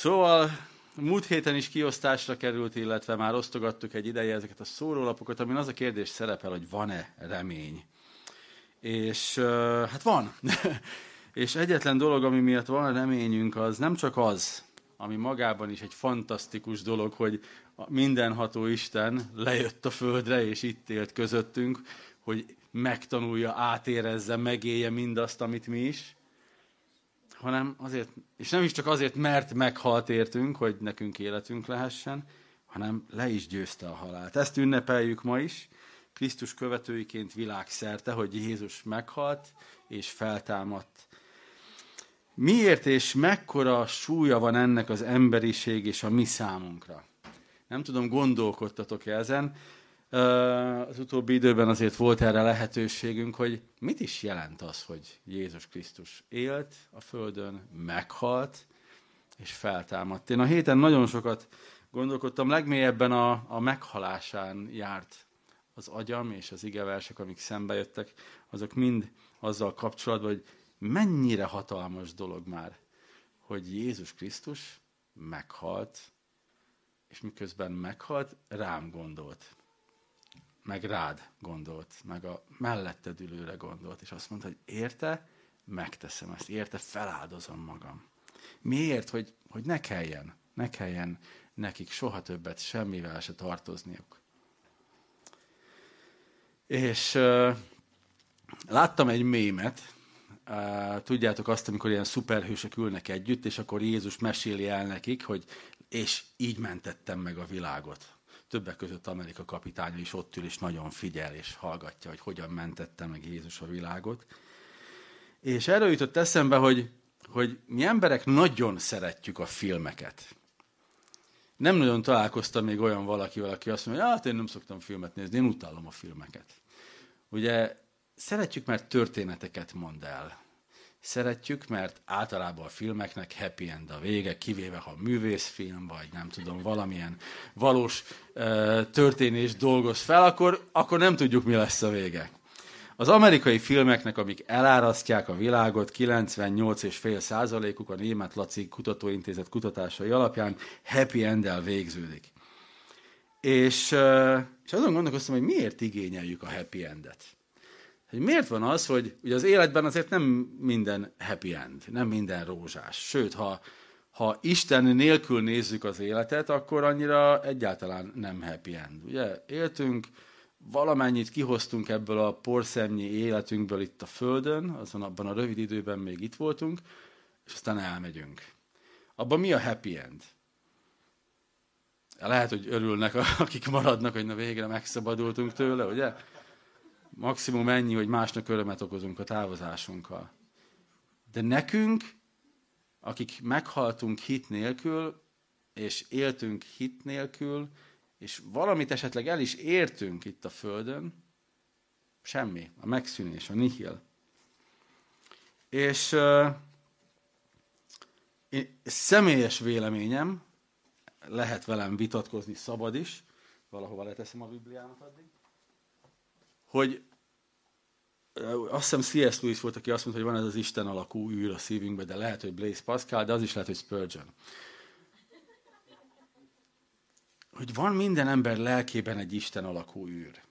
Szóval múlt héten is kiosztásra került, illetve már osztogattuk egy ideje ezeket a szórólapokat, amin az a kérdés szerepel, hogy van-e remény. És hát van. és egyetlen dolog, ami miatt van reményünk, az nem csak az, ami magában is egy fantasztikus dolog, hogy a mindenható Isten lejött a földre, és itt élt közöttünk, hogy megtanulja, átérezze, megélje mindazt, amit mi is, hanem azért, és nem is csak azért, mert meghalt értünk, hogy nekünk életünk lehessen, hanem le is győzte a halált. Ezt ünnepeljük ma is, Krisztus követőiként világszerte, hogy Jézus meghalt és feltámadt. Miért és mekkora súlya van ennek az emberiség és a mi számunkra? Nem tudom, gondolkodtatok-e ezen. Az utóbbi időben azért volt erre lehetőségünk, hogy mit is jelent az, hogy Jézus Krisztus élt a Földön, meghalt és feltámadt. Én a héten nagyon sokat gondolkodtam, legmélyebben a, a meghalásán járt az agyam, és az igeversek, amik szembe jöttek, azok mind azzal kapcsolatban, hogy mennyire hatalmas dolog már, hogy Jézus Krisztus meghalt, és miközben meghalt, rám gondolt meg rád gondolt, meg a melletted ülőre gondolt, és azt mondta, hogy érte, megteszem ezt, érte, feláldozom magam. Miért? Hogy, hogy ne kelljen, ne kelljen nekik soha többet semmivel se tartozniuk. És uh, láttam egy mémet, uh, tudjátok azt, amikor ilyen szuperhősök ülnek együtt, és akkor Jézus meséli el nekik, hogy és így mentettem meg a világot többek között Amerika kapitánya is ott ül, és nagyon figyel, és hallgatja, hogy hogyan mentette meg Jézus a világot. És erről jutott eszembe, hogy, hogy mi emberek nagyon szeretjük a filmeket. Nem nagyon találkoztam még olyan valakivel, aki azt mondja, hát én nem szoktam filmet nézni, én utálom a filmeket. Ugye szeretjük, mert történeteket mond el szeretjük, mert általában a filmeknek happy end a vége, kivéve ha művészfilm, vagy nem tudom, valamilyen valós uh, történés dolgoz fel, akkor, akkor nem tudjuk, mi lesz a vége. Az amerikai filmeknek, amik elárasztják a világot, 98,5 százalékuk a Német Laci Kutatóintézet kutatásai alapján happy end végződik. És, és azon gondolkoztam, hogy miért igényeljük a happy endet hogy miért van az, hogy ugye az életben azért nem minden happy end, nem minden rózsás. Sőt, ha, ha Isten nélkül nézzük az életet, akkor annyira egyáltalán nem happy end. Ugye éltünk, valamennyit kihoztunk ebből a porszemnyi életünkből itt a Földön, azon abban a rövid időben még itt voltunk, és aztán elmegyünk. Abban mi a happy end? Lehet, hogy örülnek, akik maradnak, hogy na végre megszabadultunk tőle, ugye? Maximum ennyi, hogy másnak örömet okozunk a távozásunkkal. De nekünk, akik meghaltunk hit nélkül, és éltünk hit nélkül, és valamit esetleg el is értünk itt a Földön, semmi, a megszűnés, a nihil. És uh, én, személyes véleményem, lehet velem vitatkozni, szabad is, valahova leteszem a Bibliámat addig, hogy azt hiszem C.S. Lewis volt, aki azt mondta, hogy van ez az Isten alakú űr a szívünkben, de lehet, hogy Blaise Pascal, de az is lehet, hogy Spurgeon. Hogy van minden ember lelkében egy Isten alakú űr.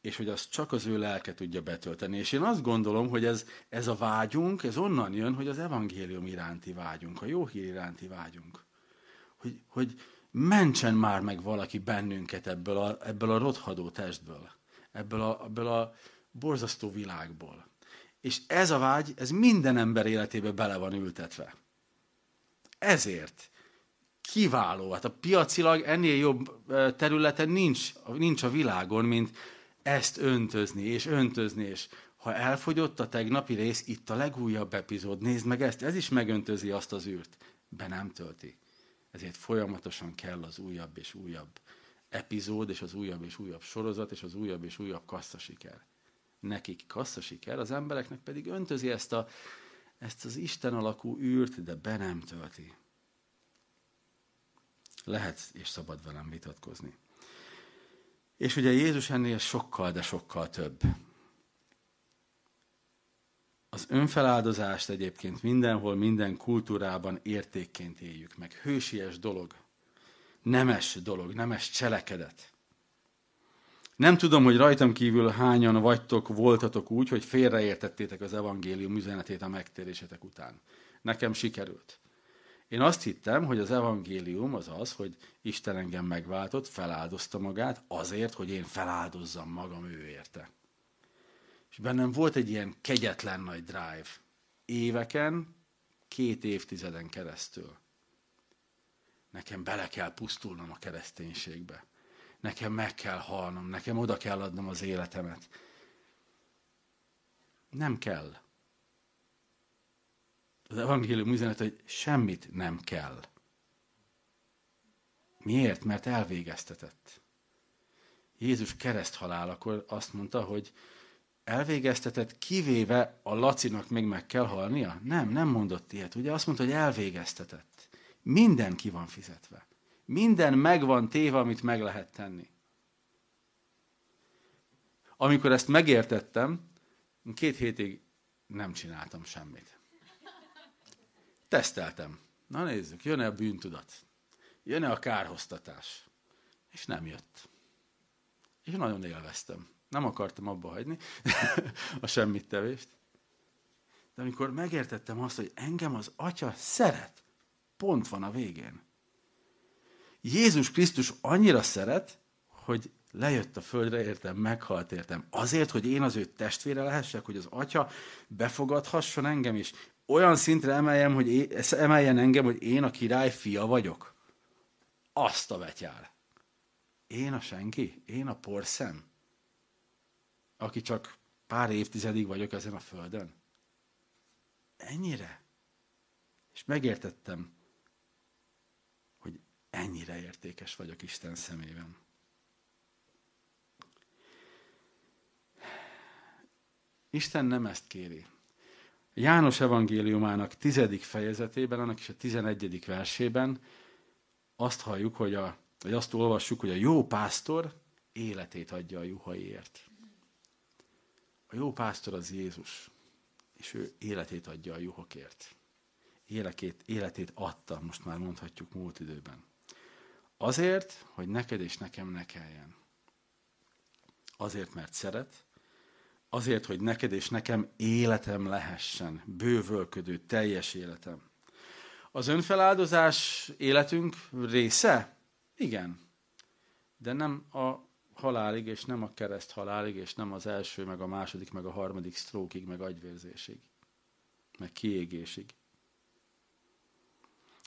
És hogy azt csak az ő lelke tudja betölteni. És én azt gondolom, hogy ez, ez a vágyunk, ez onnan jön, hogy az evangélium iránti vágyunk, a jó hír iránti vágyunk. Hogy, hogy mentsen már meg valaki bennünket ebből a, ebből a rothadó testből ebből a, ebből a borzasztó világból. És ez a vágy, ez minden ember életébe bele van ültetve. Ezért kiváló. Hát a piacilag ennél jobb területen nincs, nincs a világon, mint ezt öntözni, és öntözni, és ha elfogyott a tegnapi rész, itt a legújabb epizód, nézd meg ezt, ez is megöntözi azt az űrt. Be nem tölti. Ezért folyamatosan kell az újabb és újabb epizód, és az újabb és újabb sorozat, és az újabb és újabb kasszasiker. Nekik kasszasiker, az embereknek pedig öntözi ezt, a, ezt az Isten alakú űrt, de be nem tölti. Lehet és szabad velem vitatkozni. És ugye Jézus ennél sokkal, de sokkal több. Az önfeláldozást egyébként mindenhol, minden kultúrában értékként éljük meg. Hősies dolog, nemes dolog, nemes cselekedet. Nem tudom, hogy rajtam kívül hányan vagytok, voltatok úgy, hogy félreértettétek az evangélium üzenetét a megtérésetek után. Nekem sikerült. Én azt hittem, hogy az evangélium az az, hogy Isten engem megváltott, feláldozta magát azért, hogy én feláldozzam magam ő érte. Bennem volt egy ilyen kegyetlen nagy drive. Éveken, két évtizeden keresztül. Nekem bele kell pusztulnom a kereszténységbe. Nekem meg kell halnom, nekem oda kell adnom az életemet. Nem kell. Az evangélium üzenet, hogy semmit nem kell. Miért? Mert elvégeztetett. Jézus kereszthalálakor azt mondta, hogy elvégeztetett, kivéve a Lacinak még meg kell halnia? Nem, nem mondott ilyet. Ugye azt mondta, hogy elvégeztetett. Minden ki van fizetve. Minden meg van téve, amit meg lehet tenni. Amikor ezt megértettem, két hétig nem csináltam semmit. Teszteltem. Na nézzük, jön-e a bűntudat? Jön-e a kárhoztatás? És nem jött. És nagyon élveztem. Nem akartam abba hagyni a semmit tevést. De amikor megértettem azt, hogy engem az atya szeret, pont van a végén. Jézus Krisztus annyira szeret, hogy lejött a földre, értem, meghalt, értem. Azért, hogy én az ő testvére lehessek, hogy az atya befogadhasson engem, és olyan szintre emeljem, hogy én, emeljen engem, hogy én a király fia vagyok. Azt a vetyál. Én a senki? Én a porszem? Aki csak pár évtizedig vagyok ezen a földön? Ennyire? És megértettem, hogy ennyire értékes vagyok Isten szemében. Isten nem ezt kéri. János evangéliumának tizedik fejezetében, annak is a tizenegyedik versében azt halljuk, hogy a, vagy azt olvassuk, hogy a jó pásztor életét adja a juhaiért. A jó pásztor az Jézus, és ő életét adja a juhokért. Életét, életét adta, most már mondhatjuk múlt időben. Azért, hogy neked és nekem ne kelljen. Azért, mert szeret, Azért, hogy neked és nekem életem lehessen, bővölködő, teljes életem. Az önfeláldozás életünk része? Igen. De nem a halálig, és nem a kereszt halálig, és nem az első, meg a második, meg a harmadik sztrókig, meg agyvérzésig, meg kiégésig.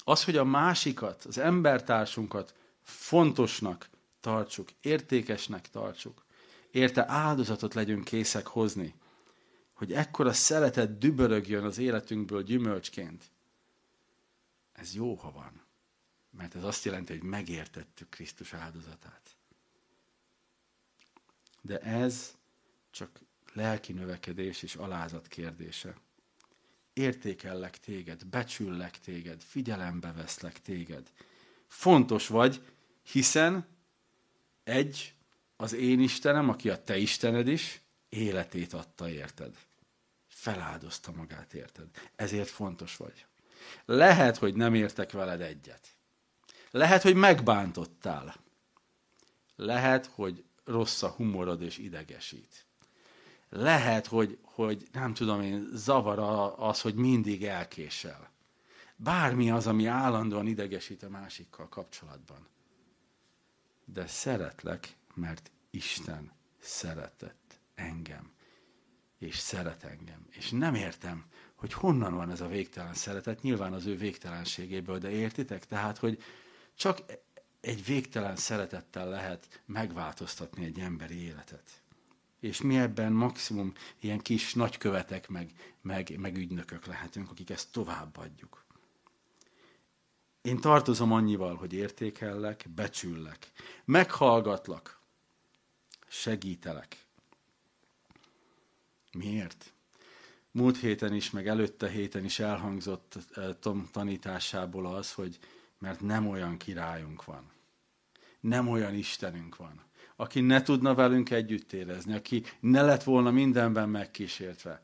Az, hogy a másikat, az embertársunkat fontosnak tartsuk, értékesnek tartsuk, érte áldozatot legyünk készek hozni, hogy ekkora szeretet dübörögjön az életünkből gyümölcsként. Ez jó, ha van. Mert ez azt jelenti, hogy megértettük Krisztus áldozatát. De ez csak lelki növekedés és alázat kérdése. Értékellek téged, becsüllek téged, figyelembe veszlek téged. Fontos vagy, hiszen egy, az én Istenem, aki a te Istened is, életét adta érted. Feláldozta magát érted. Ezért fontos vagy. Lehet, hogy nem értek veled egyet. Lehet, hogy megbántottál. Lehet, hogy rossz a humorod és idegesít. Lehet, hogy, hogy nem tudom én, zavar az, hogy mindig elkésel. Bármi az, ami állandóan idegesít a másikkal kapcsolatban. De szeretlek, mert Isten szeretett engem, és szeret engem. És nem értem, hogy honnan van ez a végtelen szeretet, nyilván az ő végtelenségéből, de értitek? Tehát, hogy csak egy végtelen szeretettel lehet megváltoztatni egy emberi életet. És mi ebben maximum ilyen kis nagykövetek, meg, meg, meg ügynökök lehetünk, akik ezt továbbadjuk. Én tartozom annyival, hogy értékellek, becsüllek, meghallgatlak, segítelek. Miért? Múlt héten is, meg előtte héten is elhangzott eh, Tom tanításából az, hogy mert nem olyan királyunk van. Nem olyan Istenünk van, aki ne tudna velünk együtt érezni, aki ne lett volna mindenben megkísértve.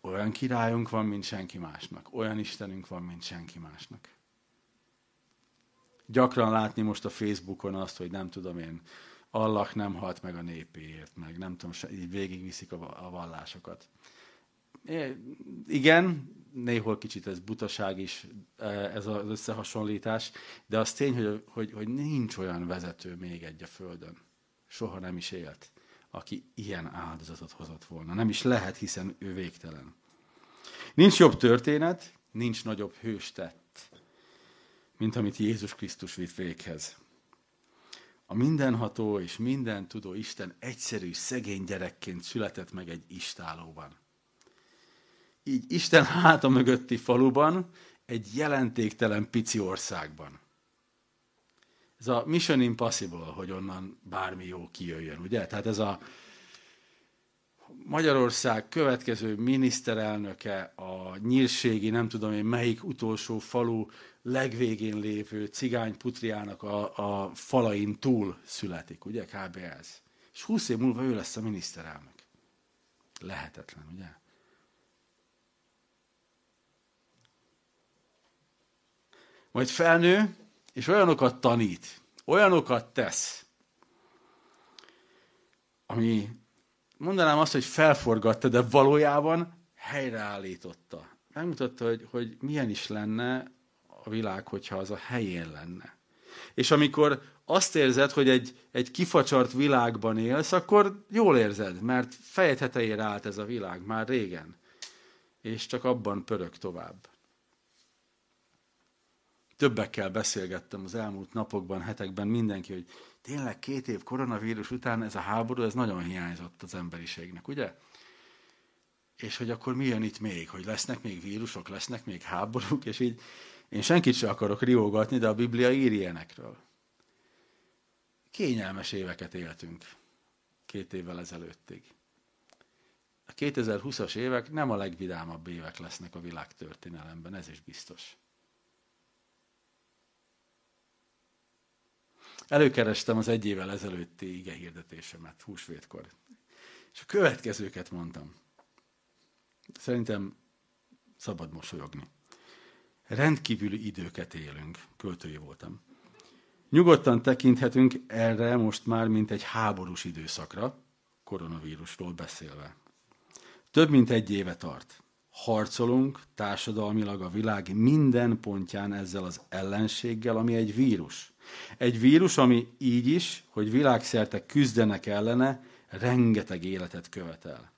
olyan királyunk van, mint senki másnak. Olyan Istenünk van, mint senki másnak. Gyakran látni most a Facebookon azt, hogy nem tudom én, Allah nem halt meg a népéért, meg nem tudom, így végigviszik a, vallásokat. Igen, néhol kicsit ez butaság is, e, ez az összehasonlítás, de az tény, hogy, hogy, hogy nincs olyan vezető még egy a Földön. Soha nem is élt, aki ilyen áldozatot hozott volna. Nem is lehet, hiszen ő végtelen. Nincs jobb történet, nincs nagyobb hőstett, mint amit Jézus Krisztus vitt véghez. A mindenható és minden tudó Isten egyszerű, szegény gyerekként született meg egy istálóban így Isten háta mögötti faluban, egy jelentéktelen pici országban. Ez a Mission Impossible, hogy onnan bármi jó kijöjjön, ugye? Tehát ez a Magyarország következő miniszterelnöke a nyírségi, nem tudom én melyik utolsó falu legvégén lévő cigány putriának a, a falain túl születik, ugye? Kb. ez. És húsz év múlva ő lesz a miniszterelnök. Lehetetlen, ugye? Majd felnő, és olyanokat tanít, olyanokat tesz, ami mondanám azt, hogy felforgatta, de valójában helyreállította. Megmutatta, hogy, hogy milyen is lenne a világ, hogyha az a helyén lenne. És amikor azt érzed, hogy egy, egy kifacsart világban élsz, akkor jól érzed, mert fejed tetejére állt ez a világ már régen. És csak abban pörög tovább. Többekkel beszélgettem az elmúlt napokban, hetekben mindenki, hogy tényleg két év koronavírus után ez a háború, ez nagyon hiányzott az emberiségnek, ugye? És hogy akkor mi jön itt még, hogy lesznek még vírusok, lesznek még háborúk, és így én senkit sem akarok riógatni, de a Biblia ír ilyenekről. Kényelmes éveket éltünk két évvel ezelőttig. A 2020-as évek nem a legvidámabb évek lesznek a világ történelemben, ez is biztos. Előkerestem az egy évvel ezelőtti ige hirdetésemet, húsvétkor. És a következőket mondtam. Szerintem szabad mosolyogni. Rendkívüli időket élünk, költői voltam. Nyugodtan tekinthetünk erre most már, mint egy háborús időszakra, koronavírusról beszélve. Több mint egy éve tart. Harcolunk társadalmilag a világ minden pontján ezzel az ellenséggel, ami egy vírus. Egy vírus, ami így is, hogy világszerte küzdenek ellene, rengeteg életet követel.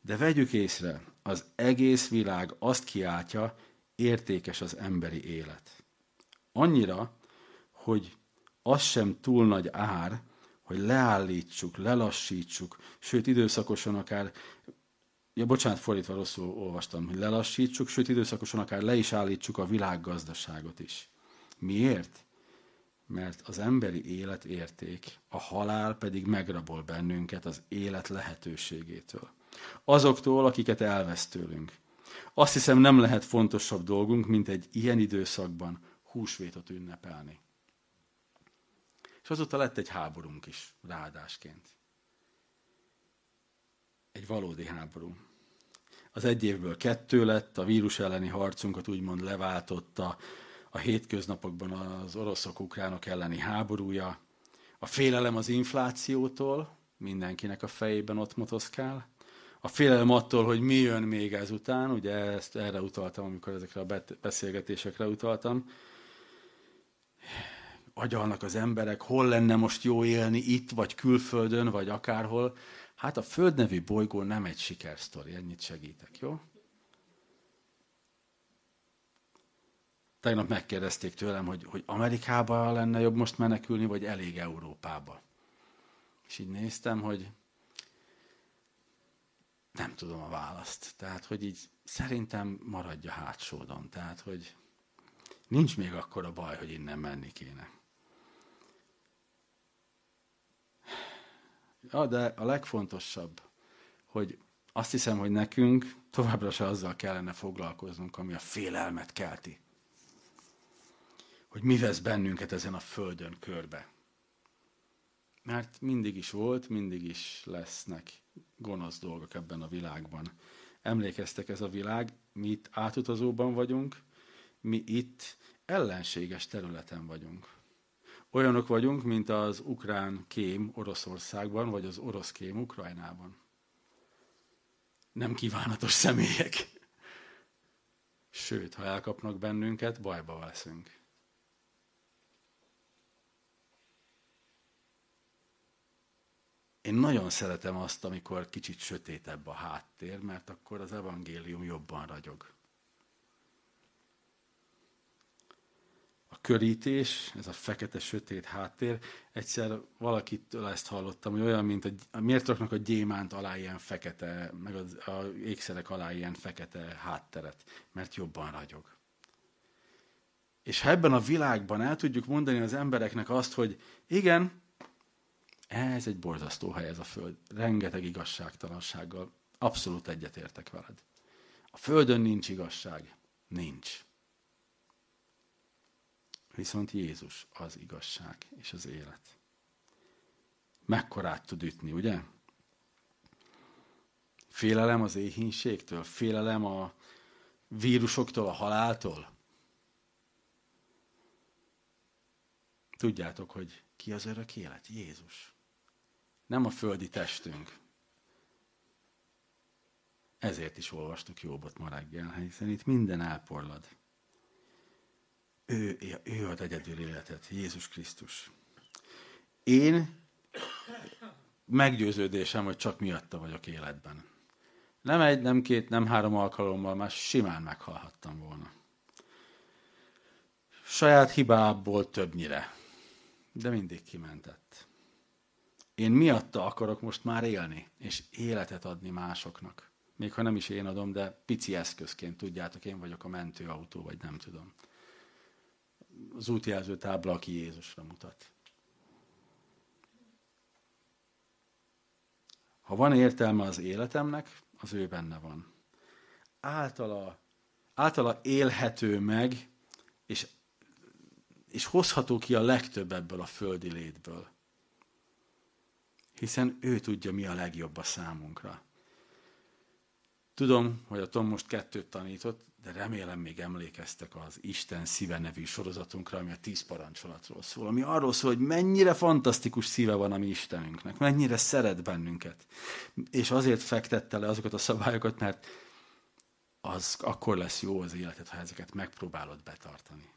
De vegyük észre, az egész világ azt kiáltja, értékes az emberi élet. Annyira, hogy az sem túl nagy ár, hogy leállítsuk, lelassítsuk, sőt időszakosan akár, ja bocsánat, fordítva rosszul olvastam, hogy lelassítsuk, sőt időszakosan akár le is állítsuk a világgazdaságot is. Miért? Mert az emberi élet érték, a halál pedig megrabol bennünket az élet lehetőségétől. Azoktól, akiket elvesz tőlünk. Azt hiszem nem lehet fontosabb dolgunk, mint egy ilyen időszakban húsvétot ünnepelni. És azóta lett egy háborunk is, ráadásként. Egy valódi háború. Az egy évből kettő lett, a vírus elleni harcunkat úgymond leváltotta, a hétköznapokban az oroszok-ukránok elleni háborúja, a félelem az inflációtól, mindenkinek a fejében ott motoszkál, a félelem attól, hogy mi jön még ezután, ugye ezt erre utaltam, amikor ezekre a beszélgetésekre utaltam, agyalnak az emberek, hol lenne most jó élni, itt, vagy külföldön, vagy akárhol. Hát a Föld nevű bolygó nem egy sikersztori, ennyit segítek, jó? Tegnap megkérdezték tőlem, hogy, hogy Amerikába lenne jobb most menekülni, vagy elég Európába. És így néztem, hogy nem tudom a választ. Tehát, hogy így szerintem maradja hátsódon. Tehát, hogy nincs még akkor a baj, hogy innen menni kéne. Ja, de a legfontosabb, hogy azt hiszem, hogy nekünk továbbra se azzal kellene foglalkoznunk, ami a félelmet kelti hogy mi vesz bennünket ezen a földön körbe. Mert mindig is volt, mindig is lesznek gonosz dolgok ebben a világban. emlékeztek ez a világ, mi itt átutazóban vagyunk, mi itt ellenséges területen vagyunk. Olyanok vagyunk, mint az ukrán kém Oroszországban, vagy az orosz kém Ukrajnában. Nem kívánatos személyek. Sőt, ha elkapnak bennünket, bajba leszünk. Én nagyon szeretem azt, amikor kicsit sötétebb a háttér, mert akkor az evangélium jobban ragyog. A körítés, ez a fekete-sötét háttér, egyszer valakitől ezt hallottam, hogy olyan, mint a, miért raknak a gyémánt alá ilyen fekete, meg az a ékszerek alá ilyen fekete hátteret, mert jobban ragyog. És ha ebben a világban el tudjuk mondani az embereknek azt, hogy igen, ez egy borzasztó hely ez a föld. Rengeteg igazságtalansággal. Abszolút egyetértek veled. A földön nincs igazság. Nincs. Viszont Jézus az igazság és az élet. Mekkorát tud ütni, ugye? Félelem az éhínségtől, félelem a vírusoktól, a haláltól. Tudjátok, hogy ki az örök élet? Jézus. Nem a földi testünk. Ezért is olvastuk Jobbot ma reggel, hiszen itt minden elporlad. Ő, ő ad egyedül életet, Jézus Krisztus. Én meggyőződésem, hogy csak miatta vagyok életben. Nem egy, nem két, nem három alkalommal, már simán meghalhattam volna. Saját hibából többnyire, de mindig kimentett. Én miatta akarok most már élni, és életet adni másoknak. Még ha nem is én adom, de pici eszközként tudjátok, én vagyok a mentőautó, vagy nem tudom. Az útjelző tábla, aki Jézusra mutat. Ha van értelme az életemnek, az ő benne van. Általa, általa élhető meg, és, és hozható ki a legtöbb ebből a földi létből hiszen ő tudja, mi a legjobb a számunkra. Tudom, hogy a Tom most kettőt tanított, de remélem még emlékeztek az Isten szíve nevű sorozatunkra, ami a tíz parancsolatról szól, ami arról szól, hogy mennyire fantasztikus szíve van a mi Istenünknek, mennyire szeret bennünket. És azért fektette le azokat a szabályokat, mert az akkor lesz jó az életed, ha ezeket megpróbálod betartani.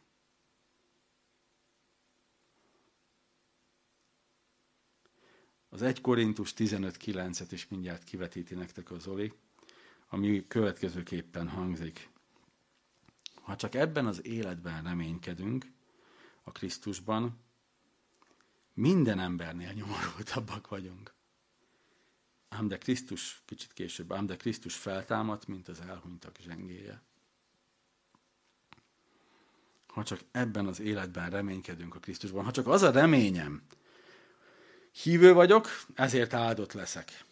Az 1 Korintus 15.9-et is mindjárt kivetíti nektek az Zoli, ami következőképpen hangzik. Ha csak ebben az életben reménykedünk, a Krisztusban, minden embernél nyomorultabbak vagyunk. Ám de Krisztus, kicsit később, ám de Krisztus feltámadt, mint az elhunytak zsengéje. Ha csak ebben az életben reménykedünk a Krisztusban, ha csak az a reményem, Hívő vagyok, ezért áldott leszek.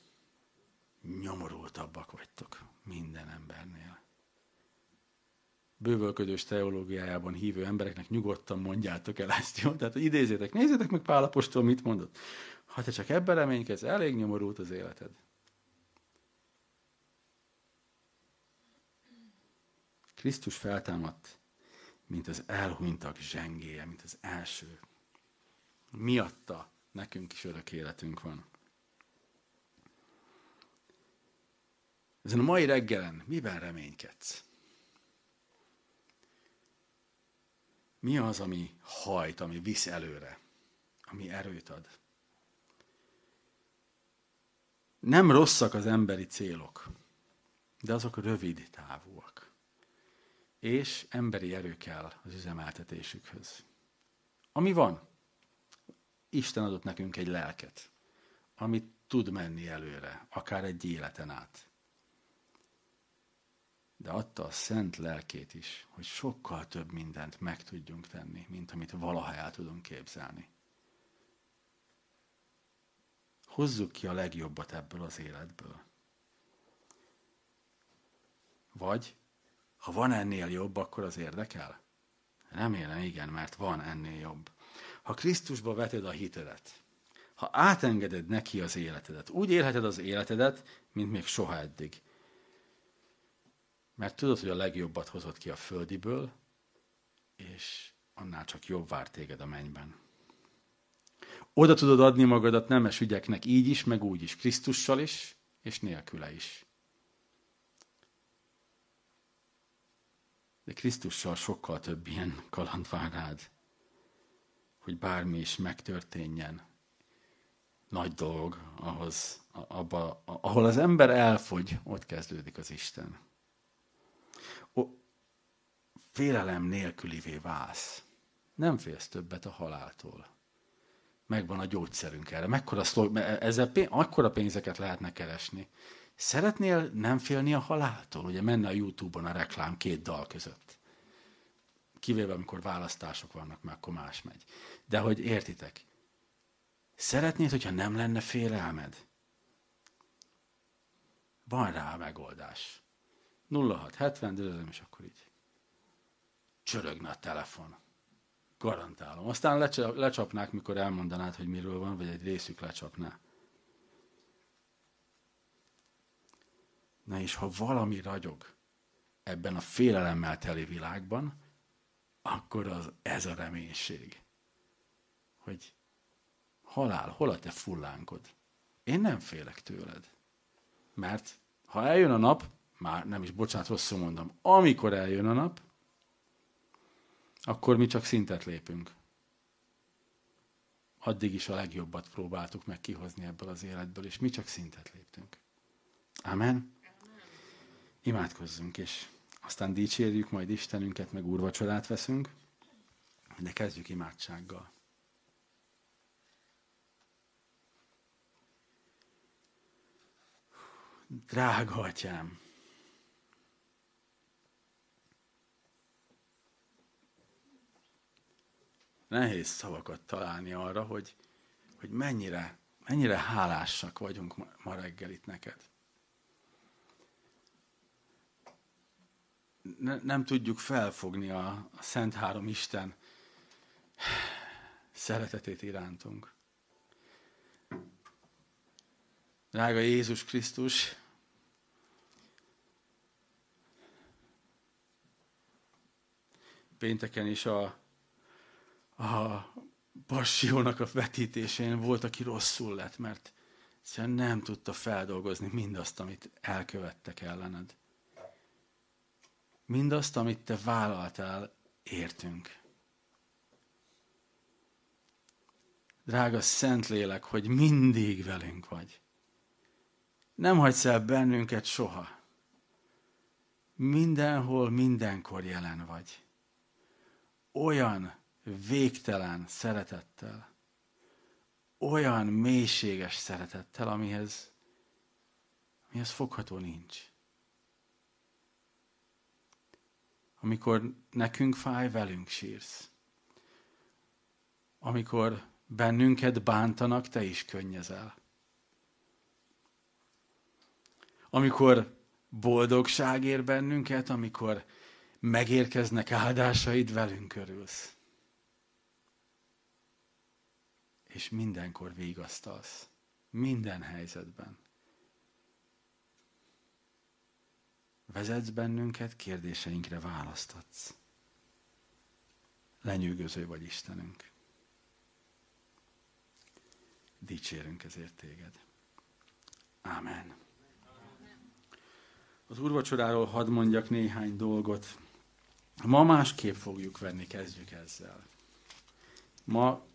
Nyomorultabbak vagytok minden embernél. Bővölködős teológiájában hívő embereknek nyugodtan mondjátok el ezt, jó? Tehát idézétek, nézzétek meg Pálapostól, mit mondott. Ha te csak ebben reménykedsz, elég nyomorult az életed. Krisztus feltámadt, mint az elhunytak zsengéje, mint az első. Miatta nekünk is örök életünk van. Ezen a mai reggelen miben reménykedsz? Mi az, ami hajt, ami visz előre, ami erőt ad? Nem rosszak az emberi célok, de azok rövid távúak. És emberi erő kell az üzemeltetésükhöz. Ami van, Isten adott nekünk egy lelket, amit tud menni előre, akár egy életen át. De adta a szent lelkét is, hogy sokkal több mindent meg tudjunk tenni, mint amit valaha el tudunk képzelni. Hozzuk ki a legjobbat ebből az életből. Vagy, ha van ennél jobb, akkor az érdekel? Remélem igen, mert van ennél jobb ha Krisztusba veted a hitedet, ha átengeded neki az életedet, úgy élheted az életedet, mint még soha eddig. Mert tudod, hogy a legjobbat hozott ki a földiből, és annál csak jobb vár téged a mennyben. Oda tudod adni magadat nemes ügyeknek így is, meg úgy is, Krisztussal is, és nélküle is. De Krisztussal sokkal több ilyen kaland vár rád, hogy bármi is megtörténjen. Nagy dolog ahhoz, abba, ahol az ember elfogy, ott kezdődik az Isten. O, félelem nélkülivé válsz. Nem félsz többet a haláltól. Megvan a gyógyszerünk erre. Mekkora szlog, ezzel pénz, akkora pénzeket lehetne keresni. Szeretnél nem félni a haláltól? Ugye menne a Youtube-on a reklám két dal között. Kivéve, amikor választások vannak, már akkor más megy. De hogy értitek, szeretnéd, hogyha nem lenne félelmed? Van rá a megoldás. 0670, dőzöm, és akkor így. Csörögne a telefon. Garantálom. Aztán lecsapnák, mikor elmondanád, hogy miről van, vagy egy részük lecsapná. Na és ha valami ragyog ebben a félelemmel teli világban, akkor az ez a reménység, hogy halál, hol a te fullánkod? Én nem félek tőled. Mert ha eljön a nap, már nem is, bocsánat, rosszul mondom, amikor eljön a nap, akkor mi csak szintet lépünk. Addig is a legjobbat próbáltuk meg kihozni ebből az életből, és mi csak szintet léptünk. Amen. Imádkozzunk, és aztán dicsérjük majd Istenünket, meg úrvacsorát veszünk, de kezdjük imádsággal. Drága atyám! Nehéz szavakat találni arra, hogy, hogy mennyire, mennyire hálásak vagyunk ma reggel itt neked. Ne, nem tudjuk felfogni a, a Szent Három Isten szeretetét irántunk. Drága Jézus Krisztus, pénteken is a, a passionnak a vetítésén volt, aki rosszul lett, mert egyszerűen nem tudta feldolgozni mindazt, amit elkövettek ellened. Mindazt, amit te vállaltál, értünk. Drága Szentlélek, hogy mindig velünk vagy. Nem hagysz el bennünket soha. Mindenhol, mindenkor jelen vagy. Olyan végtelen szeretettel, olyan mélységes szeretettel, amihez, amihez fogható nincs. Amikor nekünk fáj, velünk sírsz. Amikor bennünket bántanak, te is könnyezel amikor boldogság ér bennünket, amikor megérkeznek áldásaid, velünk körülsz. És mindenkor végasztalsz. Minden helyzetben. Vezetsz bennünket, kérdéseinkre választatsz. Lenyűgöző vagy Istenünk. Dicsérünk ezért téged. Amen. Az úrvacsoráról hadd mondjak néhány dolgot. Ma másképp fogjuk venni, kezdjük ezzel. Ma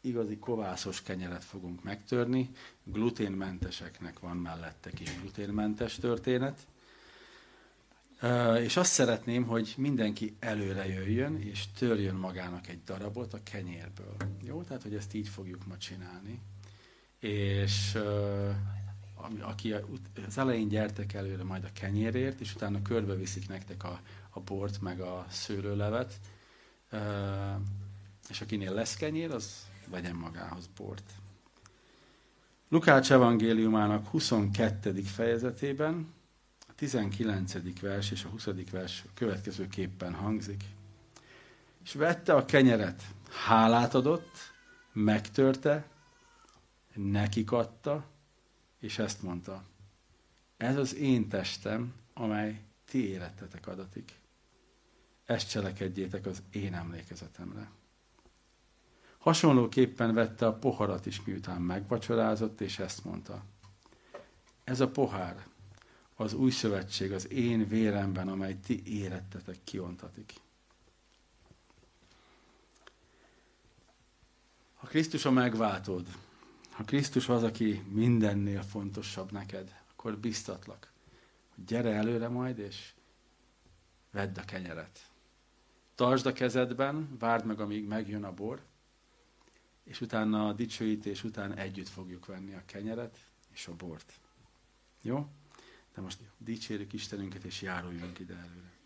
igazi kovászos kenyeret fogunk megtörni, gluténmenteseknek van mellette kis gluténmentes történet. És azt szeretném, hogy mindenki előre jöjjön, és törjön magának egy darabot a kenyérből. Jó? Tehát, hogy ezt így fogjuk ma csinálni. És aki az elején gyertek előre majd a kenyérért, és utána körbeviszik nektek a, a bort, meg a szőlőlevet, és akinél lesz kenyér, az vegyen magához bort. Lukács evangéliumának 22. fejezetében 19. vers és a 20. vers következőképpen hangzik. És vette a kenyeret, hálát adott, megtörte, nekik adta, és ezt mondta, ez az én testem, amely ti életetek adatik. Ezt cselekedjétek az én emlékezetemre. Hasonlóképpen vette a poharat is, miután megvacsorázott, és ezt mondta. Ez a pohár, az új szövetség az én véremben, amely ti érettetek kiontatik. Ha Krisztus a megváltód, ha Krisztus az, aki mindennél fontosabb neked, akkor biztatlak, hogy gyere előre majd, és vedd a kenyeret. Tartsd a kezedben, várd meg, amíg megjön a bor, és utána a dicsőítés után együtt fogjuk venni a kenyeret és a bort. Jó? De most dicsérjük Istenünket, és járuljunk ide előre.